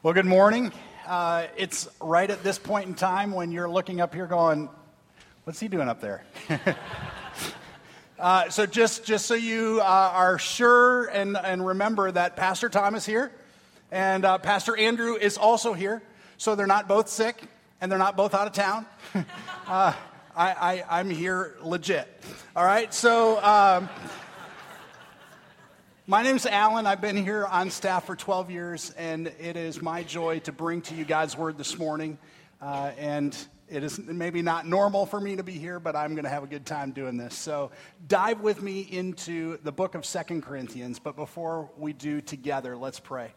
Well, good morning. Uh, it's right at this point in time when you're looking up here going, what's he doing up there? uh, so, just, just so you uh, are sure and, and remember that Pastor Tom is here and uh, Pastor Andrew is also here. So, they're not both sick and they're not both out of town. Uh, I, I, am here legit. All right, so. Um, my name is Alan. I've been here on staff for 12 years, and it is my joy to bring to you God's word this morning. Uh, and it is maybe not normal for me to be here, but I'm going to have a good time doing this. So dive with me into the book of Second Corinthians. But before we do together, let's pray.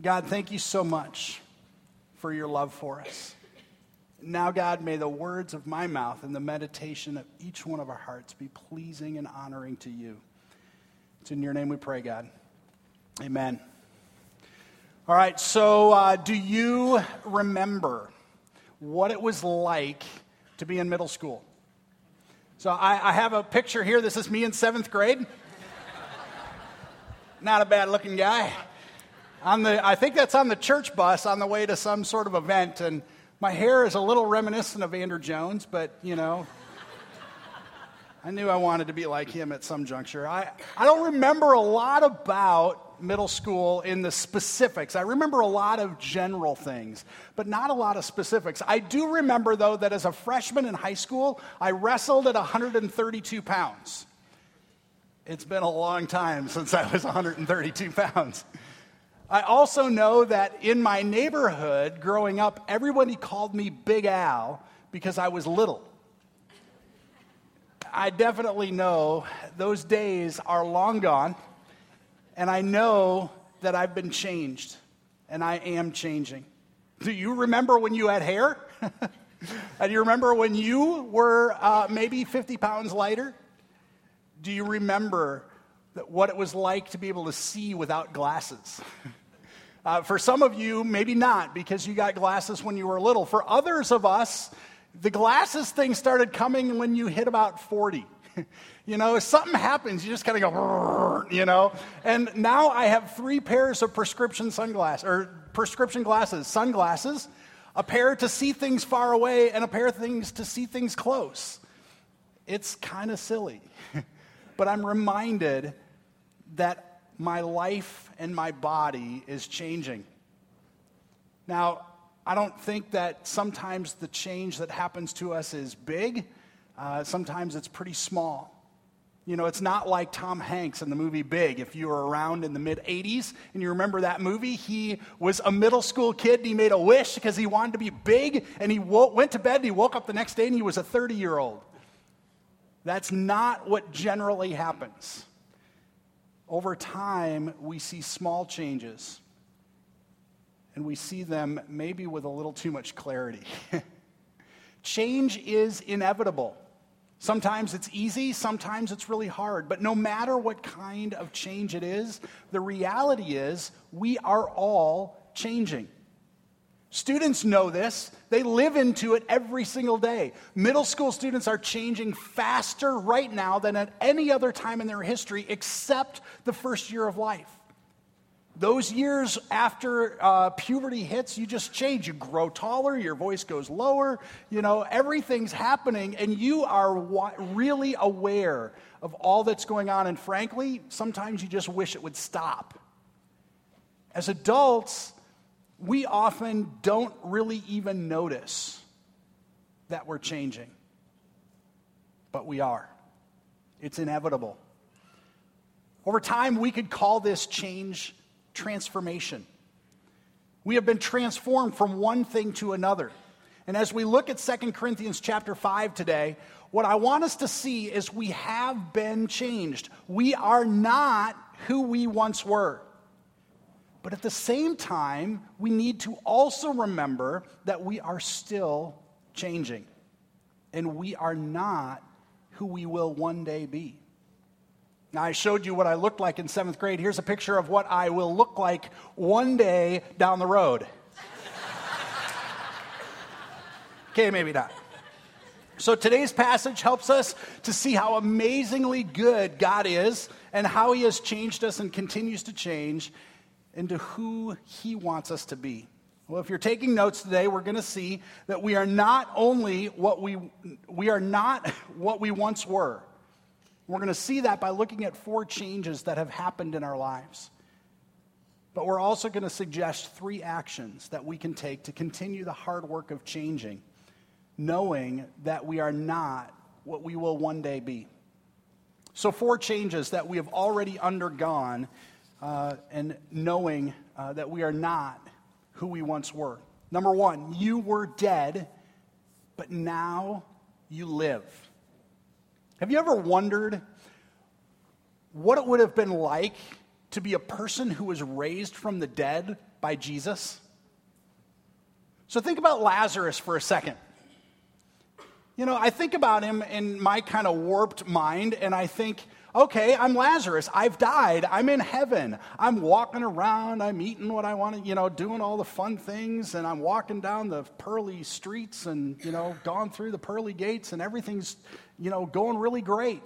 God, thank you so much for your love for us. Now, God, may the words of my mouth and the meditation of each one of our hearts be pleasing and honoring to you. It's in your name we pray, God. Amen. All right, so uh, do you remember what it was like to be in middle school? So I, I have a picture here. This is me in seventh grade. Not a bad looking guy. On the, I think that's on the church bus on the way to some sort of event. And my hair is a little reminiscent of Andrew Jones, but you know, I knew I wanted to be like him at some juncture. I, I don't remember a lot about middle school in the specifics. I remember a lot of general things, but not a lot of specifics. I do remember, though, that as a freshman in high school, I wrestled at 132 pounds. It's been a long time since I was 132 pounds. I also know that in my neighborhood growing up, everybody called me Big Al because I was little. I definitely know those days are long gone, and I know that I've been changed, and I am changing. Do you remember when you had hair? and you remember when you were uh, maybe 50 pounds lighter? Do you remember what it was like to be able to see without glasses? Uh, for some of you, maybe not, because you got glasses when you were little. For others of us, the glasses thing started coming when you hit about 40. you know, if something happens, you just kind of go, you know. And now I have three pairs of prescription sunglasses, or prescription glasses, sunglasses, a pair to see things far away, and a pair of things to see things close. It's kind of silly. but I'm reminded that my life and my body is changing. Now, I don't think that sometimes the change that happens to us is big. Uh, sometimes it's pretty small. You know, it's not like Tom Hanks in the movie Big. If you were around in the mid 80s and you remember that movie, he was a middle school kid and he made a wish because he wanted to be big and he went to bed and he woke up the next day and he was a 30 year old. That's not what generally happens. Over time, we see small changes and we see them maybe with a little too much clarity. Change is inevitable. Sometimes it's easy, sometimes it's really hard. But no matter what kind of change it is, the reality is we are all changing. Students know this. They live into it every single day. Middle school students are changing faster right now than at any other time in their history except the first year of life. Those years after uh, puberty hits, you just change. You grow taller, your voice goes lower, you know, everything's happening, and you are wa- really aware of all that's going on. And frankly, sometimes you just wish it would stop. As adults, we often don't really even notice that we're changing, but we are. It's inevitable. Over time, we could call this change transformation. We have been transformed from one thing to another. And as we look at 2 Corinthians chapter 5 today, what I want us to see is we have been changed. We are not who we once were. But at the same time, we need to also remember that we are still changing. And we are not who we will one day be. Now, I showed you what I looked like in seventh grade. Here's a picture of what I will look like one day down the road. okay, maybe not. So, today's passage helps us to see how amazingly good God is and how He has changed us and continues to change. into who He wants us to be. Well, if you're taking notes today, we're going to see that we are not only what we, we are not what we once were. We're going to see that by looking at four changes that have happened in our lives. But we're also going to suggest three actions that we can take to continue the hard work of changing, knowing that we are not what we will one day be. So, four changes that we have already undergone, uh, and knowing uh, that we are not who we once were. Number one, you were dead, but now you live. Have you ever wondered what it would have been like to be a person who was raised from the dead by Jesus? So think about Lazarus for a second. You know, I think about him in my kind of warped mind, and I think, okay, I'm Lazarus. I've died. I'm in heaven. I'm walking around. I'm eating what I want to, you know, doing all the fun things, and I'm walking down the pearly streets and, you know, gone through the pearly gates, and everything's, you know, going really great.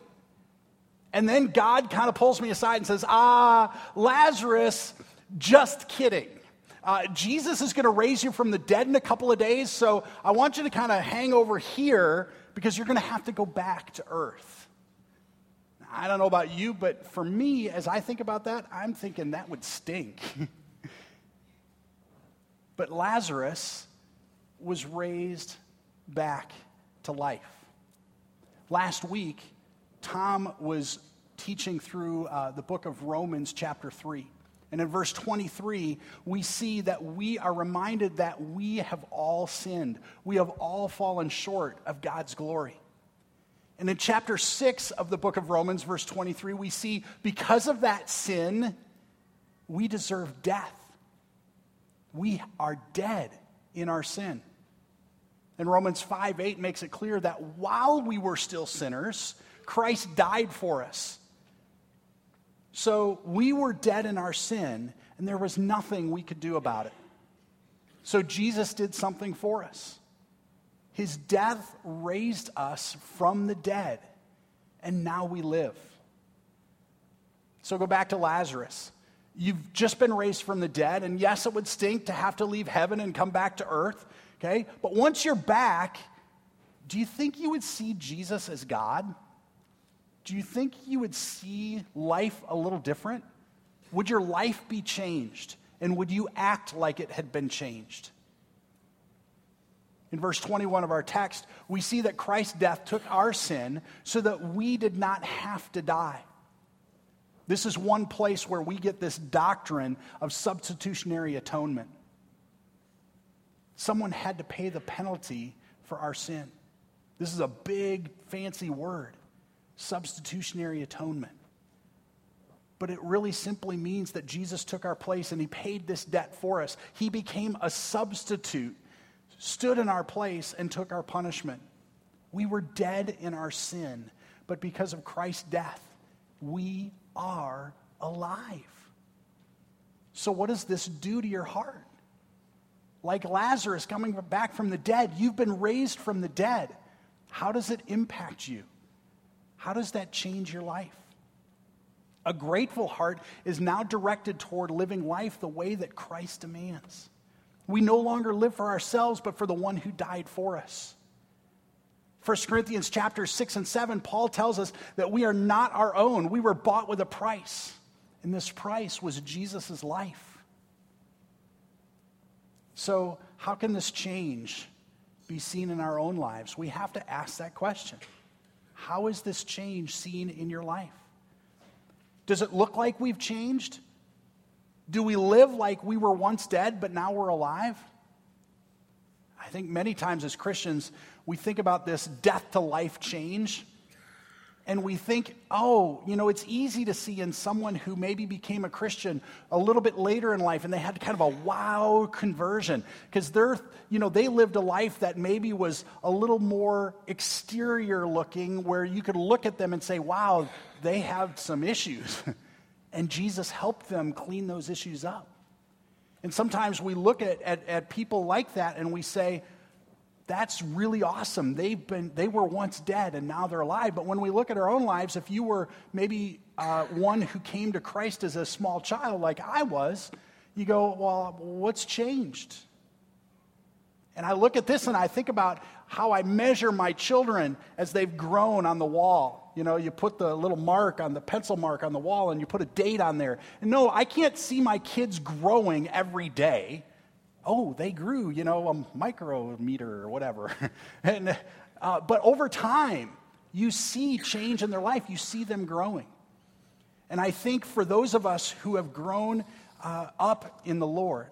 And then God kind of pulls me aside and says, Ah, Lazarus, just kidding. Uh, Jesus is going to raise you from the dead in a couple of days, so I want you to kind of hang over here because you're going to have to go back to earth. I don't know about you, but for me, as I think about that, I'm thinking that would stink. but Lazarus was raised back to life. Last week, Tom was teaching through uh, the book of Romans, chapter 3. And in verse 23, we see that we are reminded that we have all sinned. We have all fallen short of God's glory. And in chapter 6 of the book of Romans, verse 23, we see because of that sin, we deserve death. We are dead in our sin. And Romans 5 8 makes it clear that while we were still sinners, Christ died for us. So we were dead in our sin, and there was nothing we could do about it. So Jesus did something for us. His death raised us from the dead, and now we live. So go back to Lazarus. You've just been raised from the dead, and yes, it would stink to have to leave heaven and come back to earth, okay? But once you're back, do you think you would see Jesus as God? do you think you would see life a little different? Would your life be changed? And would you act like it had been changed? In verse 21 of our text, we see that Christ's death took our sin so that we did not have to die. This is one place where we get this doctrine of substitutionary atonement. Someone had to pay the penalty for our sin. This is a big, fancy word substitutionary atonement. But it really simply means that Jesus took our place and he paid this debt for us. He became a substitute, stood in our place, and took our punishment. We were dead in our sin, but because of Christ's death, we are alive. So, what does this do to your heart? Like Lazarus coming back from the dead, you've been raised from the dead. How does it impact you? How does that change your life? A grateful heart is now directed toward living life the way that Christ demands. We no longer live for ourselves, but for the one who died for us. 1 Corinthians chapters 6 and 7, Paul tells us that we are not our own. We were bought with a price, and this price was Jesus' life. So, how can this change be seen in our own lives? We have to ask that question. How is this change seen in your life? Does it look like we've changed? Do we live like we were once dead, but now we're alive? I think many times as Christians, we think about this death to life change and we think, oh, you know, it's easy to see in someone who maybe became a Christian a little bit later in life and they had kind of a wow conversion because they're, you know, they lived a life that maybe was a little more exterior looking where you could look at them and say, wow, they have some issues. and Jesus helped them clean those issues up. And sometimes we look at, at, at people like that and we say, that's really awesome. They've been, they were once dead and now they're alive. But when we look at our own lives, if you were maybe uh, one who came to Christ as a small child, like I was, you go, well, what's changed? And I look at this and I think about how I measure my children as they've grown on the wall. You know, you put the little mark on the pencil mark on the wall and you put a date on there. And no, I can't see my kids growing every day. Oh, they grew, you know, a micrometer or whatever. and, uh, but over time, you see change in their life, you see them growing. And I think for those of us who have grown uh, up in the Lord,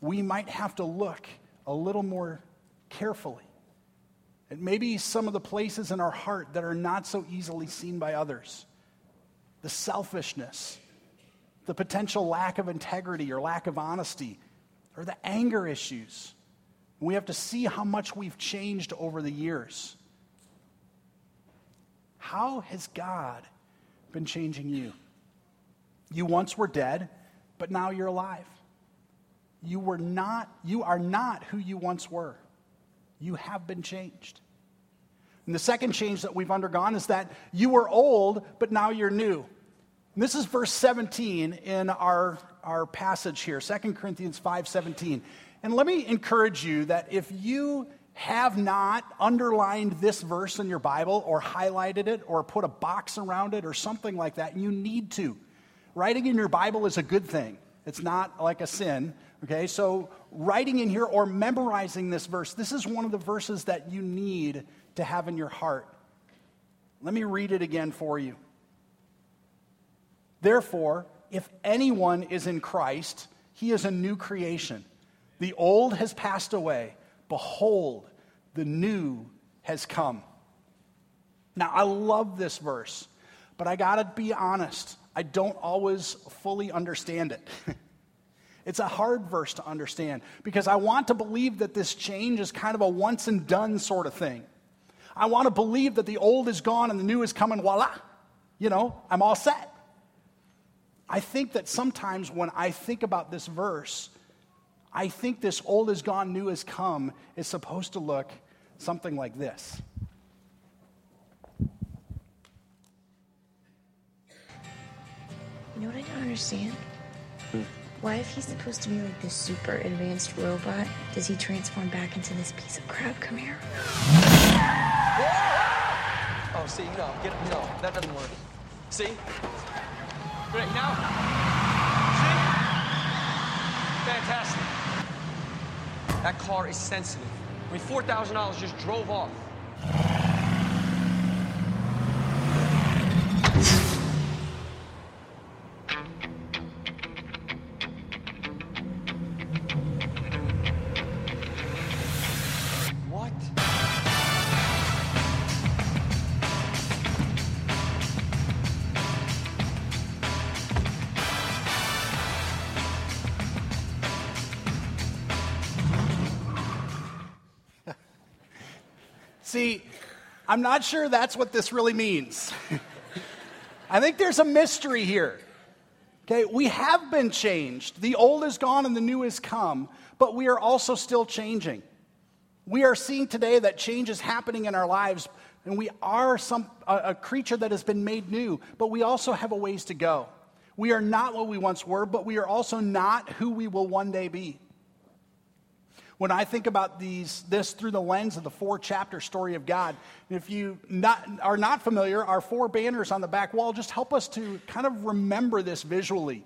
we might have to look a little more carefully at maybe some of the places in our heart that are not so easily seen by others. The selfishness, the potential lack of integrity or lack of honesty, or the anger issues. We have to see how much we've changed over the years. How has God been changing you? You once were dead, but now you're alive. You were not, you are not who you once were. You have been changed. And the second change that we've undergone is that you were old, but now you're new. And this is verse 17 in our, our passage here, 2 Corinthians 5:17. And let me encourage you that if you have not underlined this verse in your Bible or highlighted it or put a box around it or something like that, you need to. Writing in your Bible is a good thing. It's not like a sin. Okay, so writing in here or memorizing this verse, this is one of the verses that you need to have in your heart. Let me read it again for you. Therefore, if anyone is in Christ, he is a new creation. The old has passed away. Behold, the new has come. Now, I love this verse, but I got to be honest. I don't always fully understand it. It's a hard verse to understand because I want to believe that this change is kind of a once and done sort of thing. I want to believe that the old is gone and the new is coming, voila. You know, I'm all set. I think that sometimes when I think about this verse, I think this old is gone, new has come is supposed to look something like this. You know what I don't understand? Hmm. Why, if he's supposed to be like this super advanced robot, does he transform back into this piece of crap? Come here. Oh, see, no, get it, no, that doesn't work. See? Great, now. See? Fantastic. That car is sensitive. I mean, $4,000 just drove off. See, I'm not sure that's what this really means. I think there's a mystery here. Okay, we have been changed. The old is gone and the new has come, but we are also still changing. We are seeing today that change is happening in our lives, and we are some, a, a creature that has been made new, but we also have a ways to go. We are not what we once were, but we are also not who we will one day be. When I think about these, this through the lens of the four chapter story of God, if you not, are not familiar, our four banners on the back wall just help us to kind of remember this visually.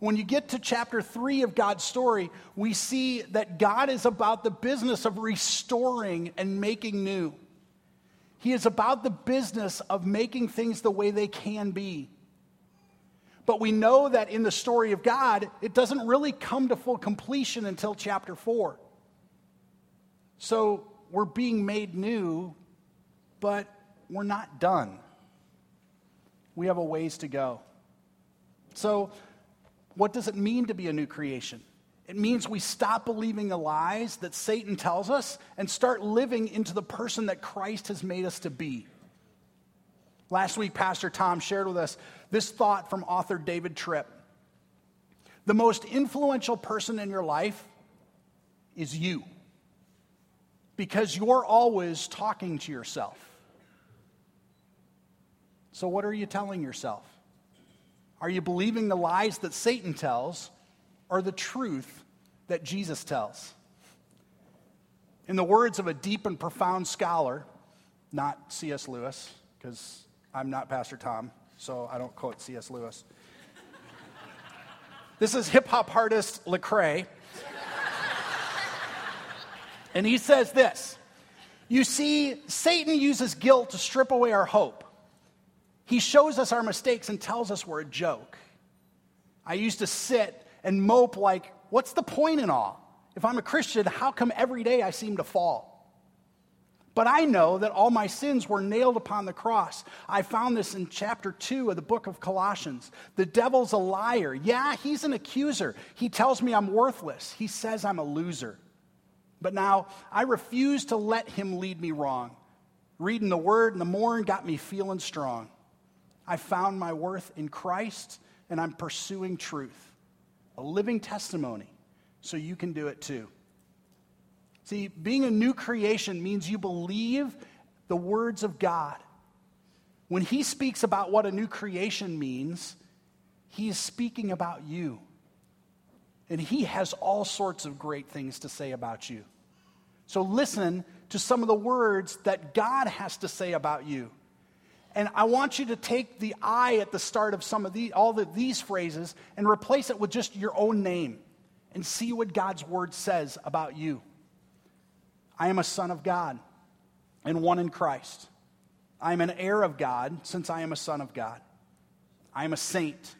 When you get to chapter three of God's story, we see that God is about the business of restoring and making new. He is about the business of making things the way they can be. But we know that in the story of God, it doesn't really come to full completion until chapter 4. So we're being made new, but we're not done. We have a ways to go. So, what does it mean to be a new creation? It means we stop believing the lies that Satan tells us and start living into the person that Christ has made us to be. Last week, Pastor Tom shared with us this thought from author David Tripp. The most influential person in your life is you because you're always talking to yourself. So, what are you telling yourself? Are you believing the lies that Satan tells, or the truth that Jesus tells? In the words of a deep and profound scholar, not C.S. Lewis, because I'm not Pastor Tom, so I don't quote C.S. Lewis. this is hip hop artist Lecrae. And he says this You see, Satan uses guilt to strip away our hope. He shows us our mistakes and tells us we're a joke. I used to sit and mope like, what's the point in all? If I'm a Christian, how come every day I seem to fall? But I know that all my sins were nailed upon the cross. I found this in chapter 2 of the book of Colossians. The devil's a liar. Yeah, he's an accuser. He tells me I'm worthless. He says I'm a loser. But now I refuse to let him lead me wrong. Reading the word in the morning got me feeling strong. I found my worth in Christ and I'm pursuing truth, a living testimony, so you can do it too. See, being a new creation means you believe the words of God. When he speaks about what a new creation means, he is speaking about you. And he has all sorts of great things to say about you. So listen to some of the words that God has to say about you. And I want you to take the I at the start of some of the, all the, these phrases and replace it with just your own name and see what God's word says about you. I am a son of God and one in Christ. I am an heir of God since I am a son of God. I am a saint.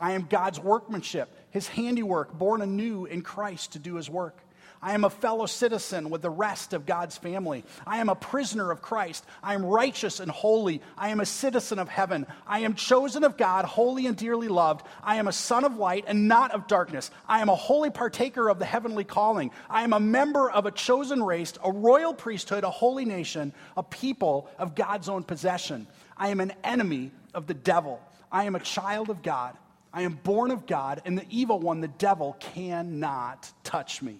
I am God's workmanship, his handiwork, born anew in Christ to do his work. I am a fellow citizen with the rest of God's family. I am a prisoner of Christ. I am righteous and holy. I am a citizen of heaven. I am chosen of God, holy and dearly loved. I am a son of light and not of darkness. I am a holy partaker of the heavenly calling. I am a member of a chosen race, a royal priesthood, a holy nation, a people of God's own possession. I am an enemy of the devil. I am a child of God. I am born of God, and the evil one, the devil, cannot touch me.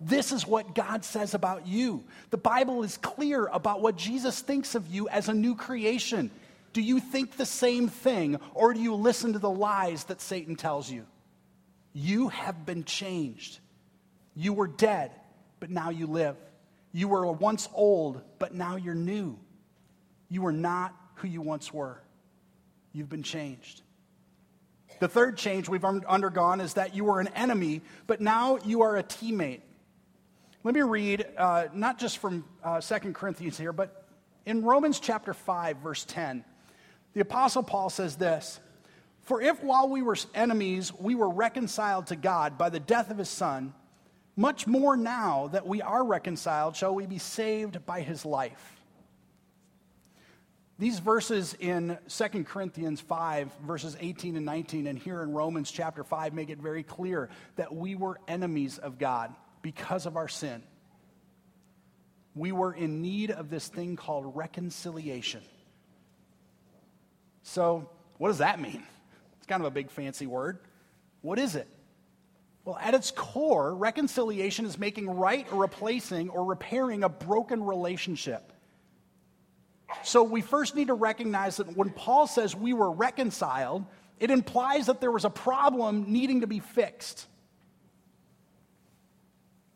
This is what God says about you. The Bible is clear about what Jesus thinks of you as a new creation. Do you think the same thing, or do you listen to the lies that Satan tells you? You have been changed. You were dead, but now you live. You were once old, but now you're new. You are not who you once were. You've been changed. The third change we've undergone is that you were an enemy, but now you are a teammate. Let me read, uh, not just from uh, 2 Corinthians here, but in Romans chapter 5, verse 10. The Apostle Paul says this For if while we were enemies, we were reconciled to God by the death of his Son, much more now that we are reconciled, shall we be saved by his life. These verses in 2 Corinthians 5, verses 18 and 19, and here in Romans chapter 5, make it very clear that we were enemies of God because of our sin. We were in need of this thing called reconciliation. So, what does that mean? It's kind of a big fancy word. What is it? Well, at its core, reconciliation is making right or replacing or repairing a broken relationship. So we first need to recognize that when Paul says we were reconciled, it implies that there was a problem needing to be fixed.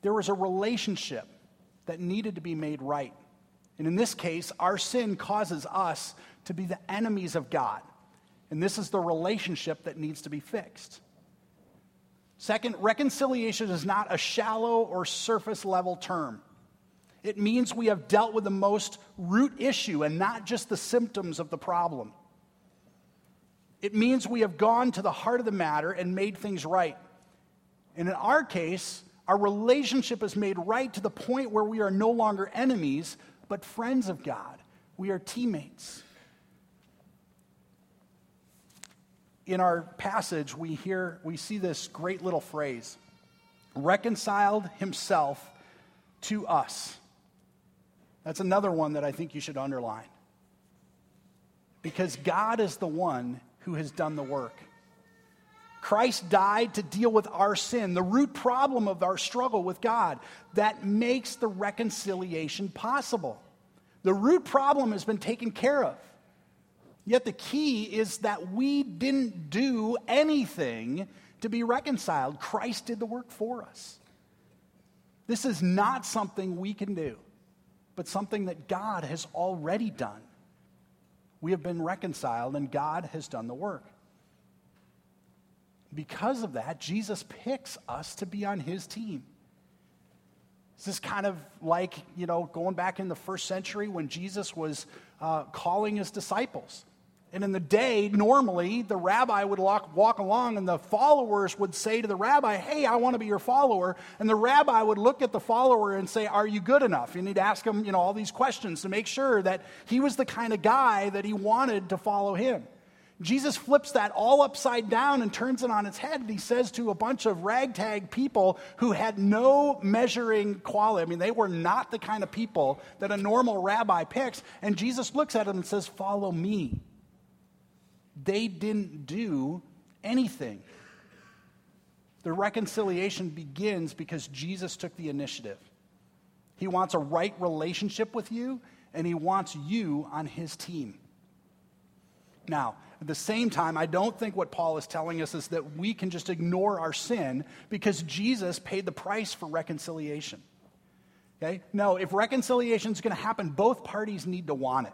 There was a relationship that needed to be made right. And in this case, our sin causes us to be the enemies of God. And this is the relationship that needs to be fixed. Second, reconciliation is not a shallow or surface level term. It means we have dealt with the most root issue and not just the symptoms of the problem. It means we have gone to the heart of the matter and made things right. And in our case, our relationship is made right to the point where we are no longer enemies, but friends of God. We are teammates. In our passage, we hear, we see this great little phrase reconciled himself to us. That's another one that I think you should underline. Because God is the one who has done the work. Christ died to deal with our sin, the root problem of our struggle with God that makes the reconciliation possible. The root problem has been taken care of. Yet the key is that we didn't do anything to be reconciled. Christ did the work for us. This is not something we can do, but something that God has already done. We have been reconciled, and God has done the work. Because of that, Jesus picks us to be on his team. This is kind of like, you know, going back in the first century when Jesus was uh, calling his disciples. And in the day, normally, the rabbi would walk, walk, along and the followers would say to the rabbi, Hey, I want to be your follower. And the rabbi would look at the follower and say, Are you good enough? And he'd ask him, you know, all these questions to make sure that he was the kind of guy that he wanted to follow him. Jesus flips that all upside down and turns it on its head. And he says to a bunch of ragtag people who had no measuring quality, I mean, they were not the kind of people that a normal rabbi picks. And Jesus looks at them and says, Follow me. They didn't do anything. The reconciliation begins because Jesus took the initiative. He wants a right relationship with you, and he wants you on his team. Now, at the same time, I don't think what Paul is telling us is that we can just ignore our sin because Jesus paid the price for reconciliation. Okay? No, if reconciliation is going to happen, both parties need to want it.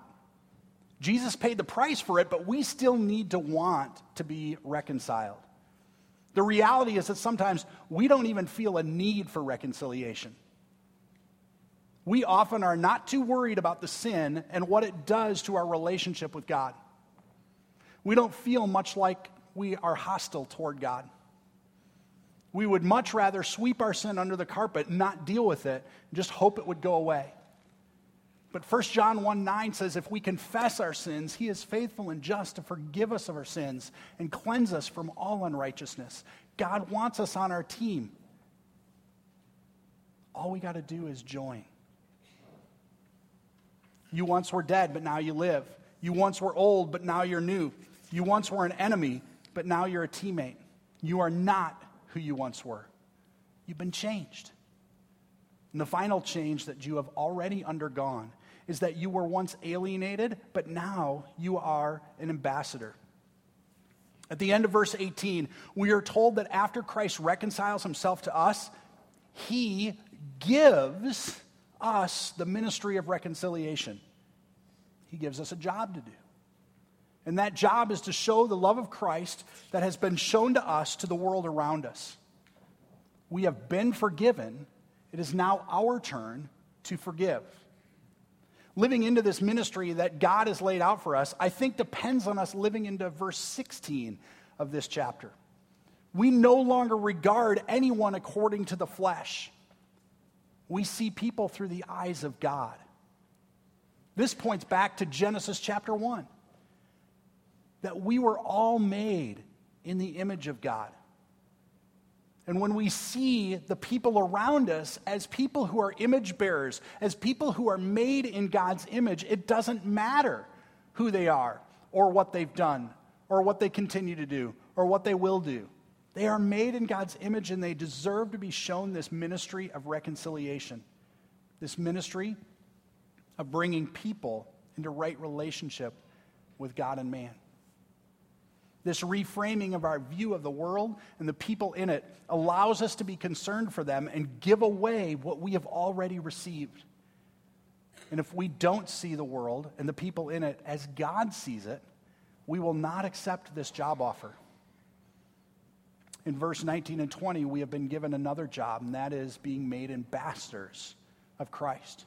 Jesus paid the price for it, but we still need to want to be reconciled. The reality is that sometimes we don't even feel a need for reconciliation. We often are not too worried about the sin and what it does to our relationship with God we don't feel much like we are hostile toward God. We would much rather sweep our sin under the carpet, not deal with it, and just hope it would go away. But 1 John 1 9 says, if we confess our sins, he is faithful and just to forgive us of our sins and cleanse us from all unrighteousness. God wants us on our team. All we got to do is join. You once were dead, but now you live. You once were old, but now you're new. You once were an enemy, but now you're a teammate. You are not who you once were. You've been changed. And the final change that you have already undergone is that you were once alienated, but now you are an ambassador. At the end of verse 18, we are told that after Christ reconciles himself to us, he gives us the ministry of reconciliation. He gives us a job to do. And that job is to show the love of Christ that has been shown to us to the world around us. We have been forgiven. It is now our turn to forgive. Living into this ministry that God has laid out for us, I think depends on us living into verse 16 of this chapter. We no longer regard anyone according to the flesh. We see people through the eyes of God. This points back to Genesis chapter 1 that we were all made in the image of God. And when we see the people around us as people who are image bearers, as people who are made in God's image, it doesn't matter who they are or what they've done or what they continue to do or what they will do. They are made in God's image and they deserve to be shown this ministry of reconciliation, this ministry of bringing people into right relationship with God and man. This reframing of our view of the world and the people in it allows us to be concerned for them and give away what we have already received. And if we don't see the world and the people in it as God sees it, we will not accept this job offer. In verse 19 and 20, we have been given another job, and that is being made ambassadors of Christ.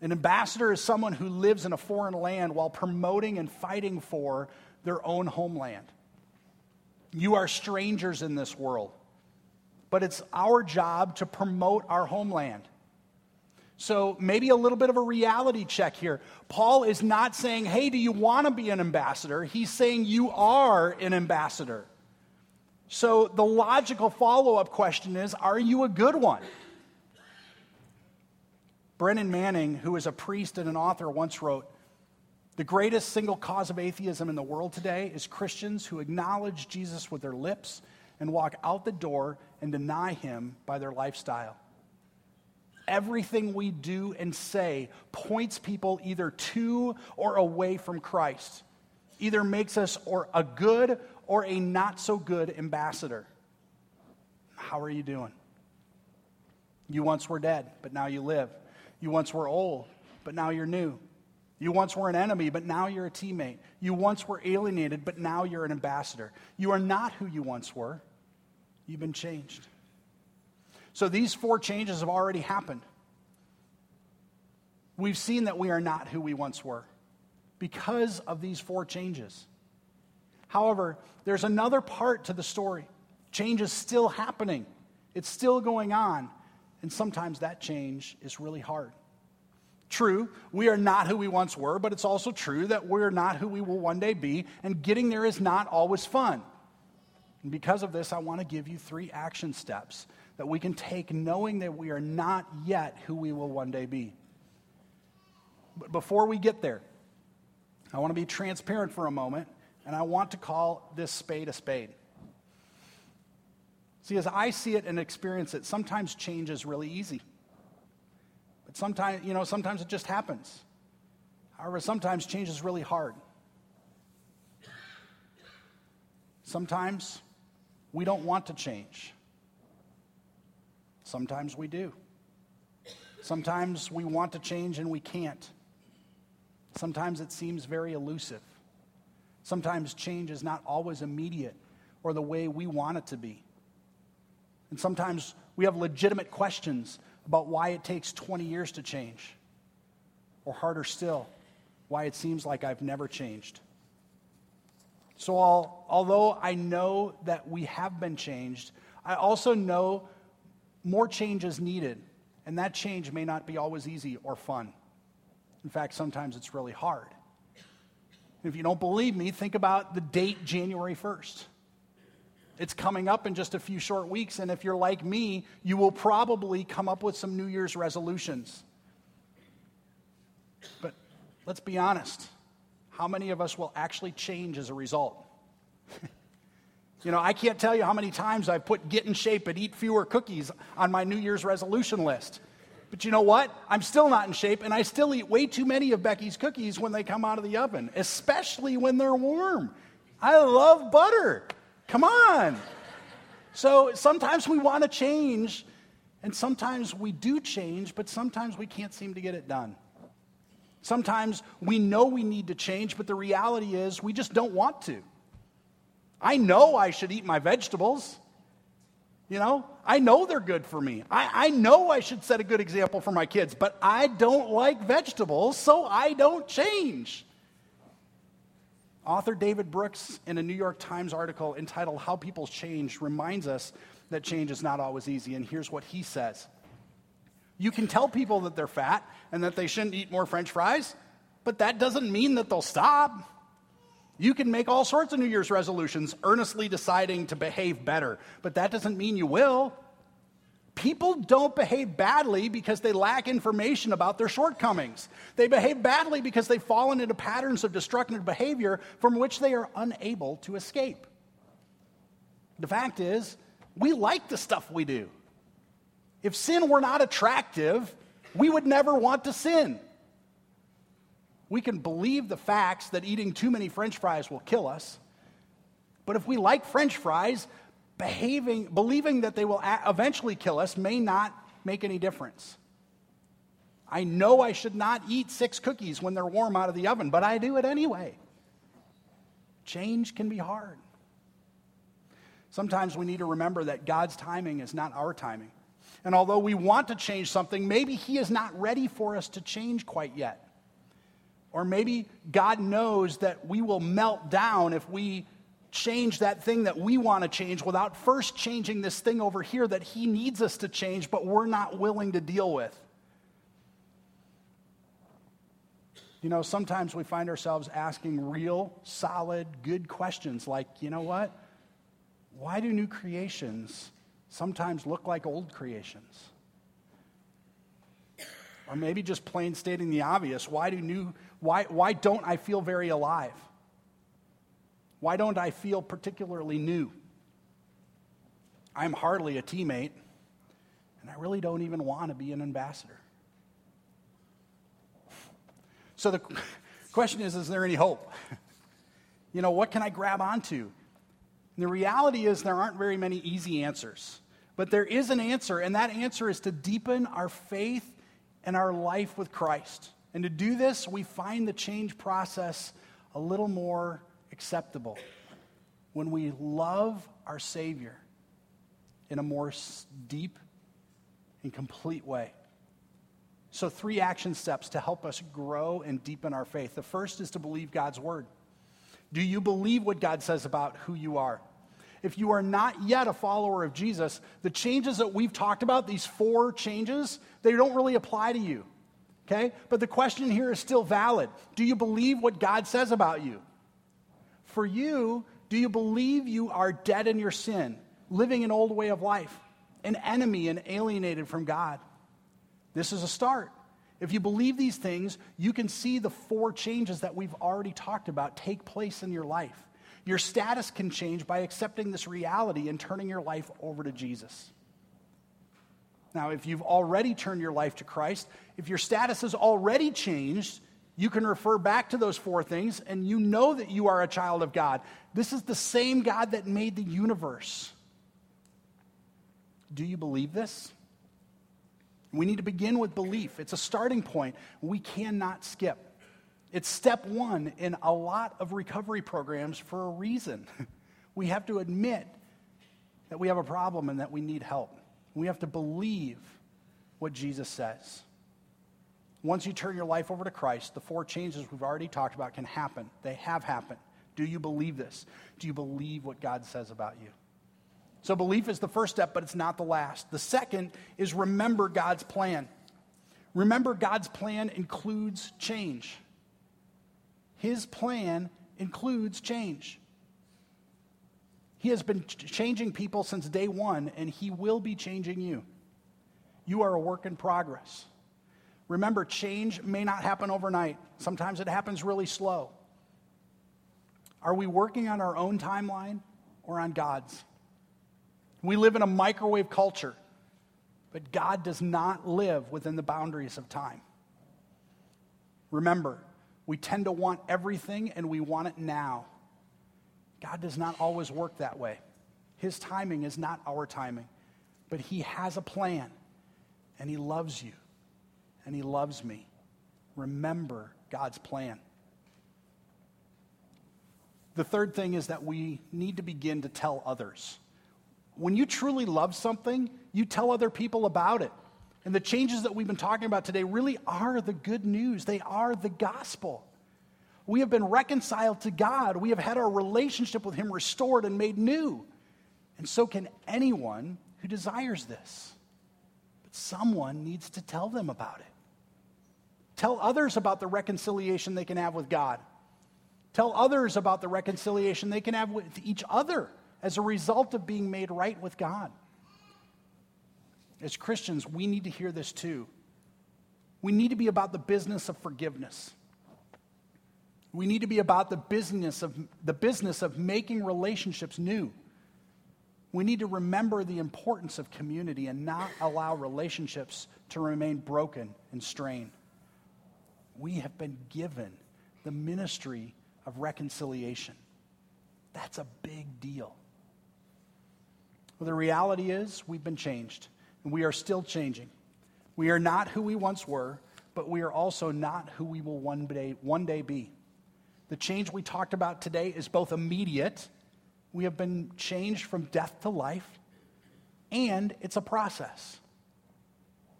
An ambassador is someone who lives in a foreign land while promoting and fighting for their own homeland. You are strangers in this world, but it's our job to promote our homeland. So, maybe a little bit of a reality check here. Paul is not saying, Hey, do you want to be an ambassador? He's saying, You are an ambassador. So, the logical follow up question is Are you a good one? Brennan Manning, who is a priest and an author, once wrote the greatest single cause of atheism in the world today is Christians who acknowledge Jesus with their lips and walk out the door and deny him by their lifestyle. Everything we do and say points people either to or away from Christ, either makes us or a good or a not so good ambassador? How are you doing? You once were dead, but now you live. You once were old, but now you're new. You once were an enemy, but now you're a teammate. You once were alienated, but now you're an ambassador. You are not who you once were. You've been changed. So these four changes have already happened. We've seen that we are not who we once were because of these four changes. However, there's another part to the story. Change is still happening, it's still going on, and sometimes that change is really hard. True, we are not who we once were, but it's also true that we're not who we will one day be, and getting there is not always fun. And because of this, I want to give you three action steps that we can take knowing that we are not yet who we will one day be. But before we get there, I want to be transparent for a moment, and I want to call this spade a spade. See, as I see it and experience it, sometimes change is really easy. Sometimes, you know, sometimes it just happens. However, sometimes change is really hard. Sometimes we don't want to change. Sometimes we do. Sometimes we want to change and we can't. Sometimes it seems very elusive. Sometimes change is not always immediate or the way we want it to be. And sometimes we have legitimate questions about why it takes 20 years to change. Or harder still, why it seems like I've never changed. So, although I know that we have been changed, I also know more change is needed, and that change may not be always easy or fun. In fact, sometimes it's really hard. If you don't believe me, think about the date January 1st. It's coming up in just a few short weeks, and if you're like me, you will probably come up with some New Year's resolutions. But let's be honest how many of us will actually change as a result? you know, I can't tell you how many times I've put get in shape and eat fewer cookies on my New Year's resolution list. But you know what? I'm still not in shape, and I still eat way too many of Becky's cookies when they come out of the oven, especially when they're warm. I love butter. Come on. So sometimes we want to change, and sometimes we do change, but sometimes we can't seem to get it done. Sometimes we know we need to change, but the reality is we just don't want to. I know I should eat my vegetables. You know, I know they're good for me. I, I know I should set a good example for my kids, but I don't like vegetables, so I don't change. Author David Brooks, in a New York Times article entitled How People Change, reminds us that change is not always easy. And here's what he says You can tell people that they're fat and that they shouldn't eat more french fries, but that doesn't mean that they'll stop. You can make all sorts of New Year's resolutions, earnestly deciding to behave better, but that doesn't mean you will. People don't behave badly because they lack information about their shortcomings. They behave badly because they've fallen into patterns of destructive behavior from which they are unable to escape. The fact is, we like the stuff we do. If sin were not attractive, we would never want to sin. We can believe the facts that eating too many french fries will kill us. But if we like french fries, behaving, believing that they will eventually kill us may not make any difference. I know I should not eat six cookies when they're warm out of the oven, but I do it anyway. Change can be hard. Sometimes we need to remember that God's timing is not our timing. And although we want to change something, maybe He is not ready for us to change quite yet. Or maybe God knows that we will melt down if we change that thing that we want to change without first changing this thing over here that He needs us to change, but we're not willing to deal with. You know, sometimes we find ourselves asking real, solid, good questions like, you know what? Why do new creations sometimes look like old creations? Or maybe just plain stating the obvious, why do new why, why don't I feel very alive? Why don't I feel particularly new? I'm hardly a teammate, and I really don't even want to be an ambassador. So the question is is there any hope? You know, what can I grab onto? And the reality is, there aren't very many easy answers. But there is an answer, and that answer is to deepen our faith and our life with Christ. And to do this, we find the change process a little more acceptable when we love our Savior in a more deep and complete way. So, three action steps to help us grow and deepen our faith. The first is to believe God's word. Do you believe what God says about who you are? If you are not yet a follower of Jesus, the changes that we've talked about, these four changes, they don't really apply to you. Okay? But the question here is still valid. Do you believe what God says about you? For you, do you believe you are dead in your sin, living an old way of life, an enemy and alienated from God? This is a start. If you believe these things, you can see the four changes that we've already talked about take place in your life. Your status can change by accepting this reality and turning your life over to Jesus. Now, if you've already turned your life to Christ, if your status has already changed, you can refer back to those four things and you know that you are a child of God. This is the same God that made the universe. Do you believe this? We need to begin with belief. It's a starting point we cannot skip. It's step one in a lot of recovery programs for a reason. We have to admit that we have a problem and that we need help. We have to believe what Jesus says. Once you turn your life over to Christ, the four changes we've already talked about can happen. They have happened. Do you believe this? Do you believe what God says about you? So, belief is the first step, but it's not the last. The second is remember God's plan. Remember, God's plan includes change. His plan includes change. He has been changing people since day one, and He will be changing you. You are a work in progress. Remember, change may not happen overnight, sometimes it happens really slow. Are we working on our own timeline or on God's? We live in a microwave culture, but God does not live within the boundaries of time. Remember, we tend to want everything and we want it now. God does not always work that way. His timing is not our timing, but He has a plan and He loves you and He loves me. Remember God's plan. The third thing is that we need to begin to tell others. When you truly love something, you tell other people about it. And the changes that we've been talking about today really are the good news, they are the gospel. We have been reconciled to God, we have had our relationship with Him restored and made new. And so can anyone who desires this. But someone needs to tell them about it. Tell others about the reconciliation they can have with God. Tell others about the reconciliation they can have with each other as a result of being made right with God. As Christians, we need to hear this too. We need to be about the business of forgiveness. We need to be about the business of, the business of making relationships new. We need to remember the importance of community and not allow relationships to remain broken and strained. We have been given the ministry of reconciliation. That's a big deal. Well, the reality is, we've been changed, and we are still changing. We are not who we once were, but we are also not who we will one day, one day be. The change we talked about today is both immediate, we have been changed from death to life, and it's a process.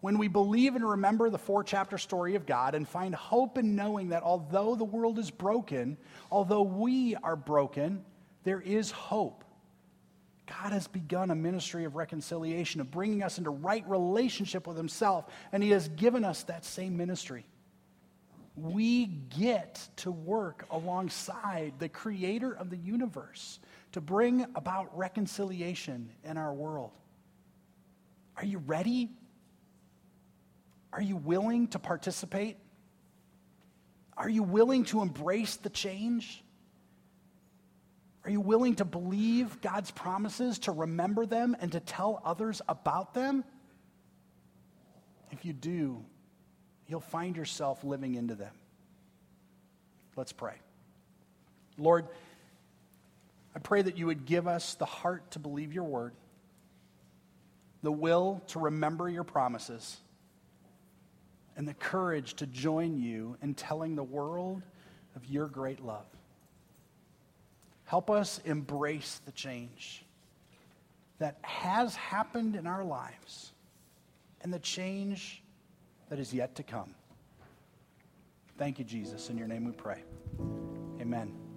When we believe and remember the four chapter story of God and find hope in knowing that although the world is broken, although we are broken, there is hope. God has begun a ministry of reconciliation, of bringing us into right relationship with Himself, and He has given us that same ministry. We get to work alongside the creator of the universe to bring about reconciliation in our world. Are you ready? Are you willing to participate? Are you willing to embrace the change? Are you willing to believe God's promises, to remember them, and to tell others about them? If you do, you'll find yourself living into them. Let's pray. Lord, I pray that you would give us the heart to believe your word, the will to remember your promises, and the courage to join you in telling the world of your great love. Help us embrace the change that has happened in our lives and the change that is yet to come. Thank you, Jesus. In your name we pray. Amen.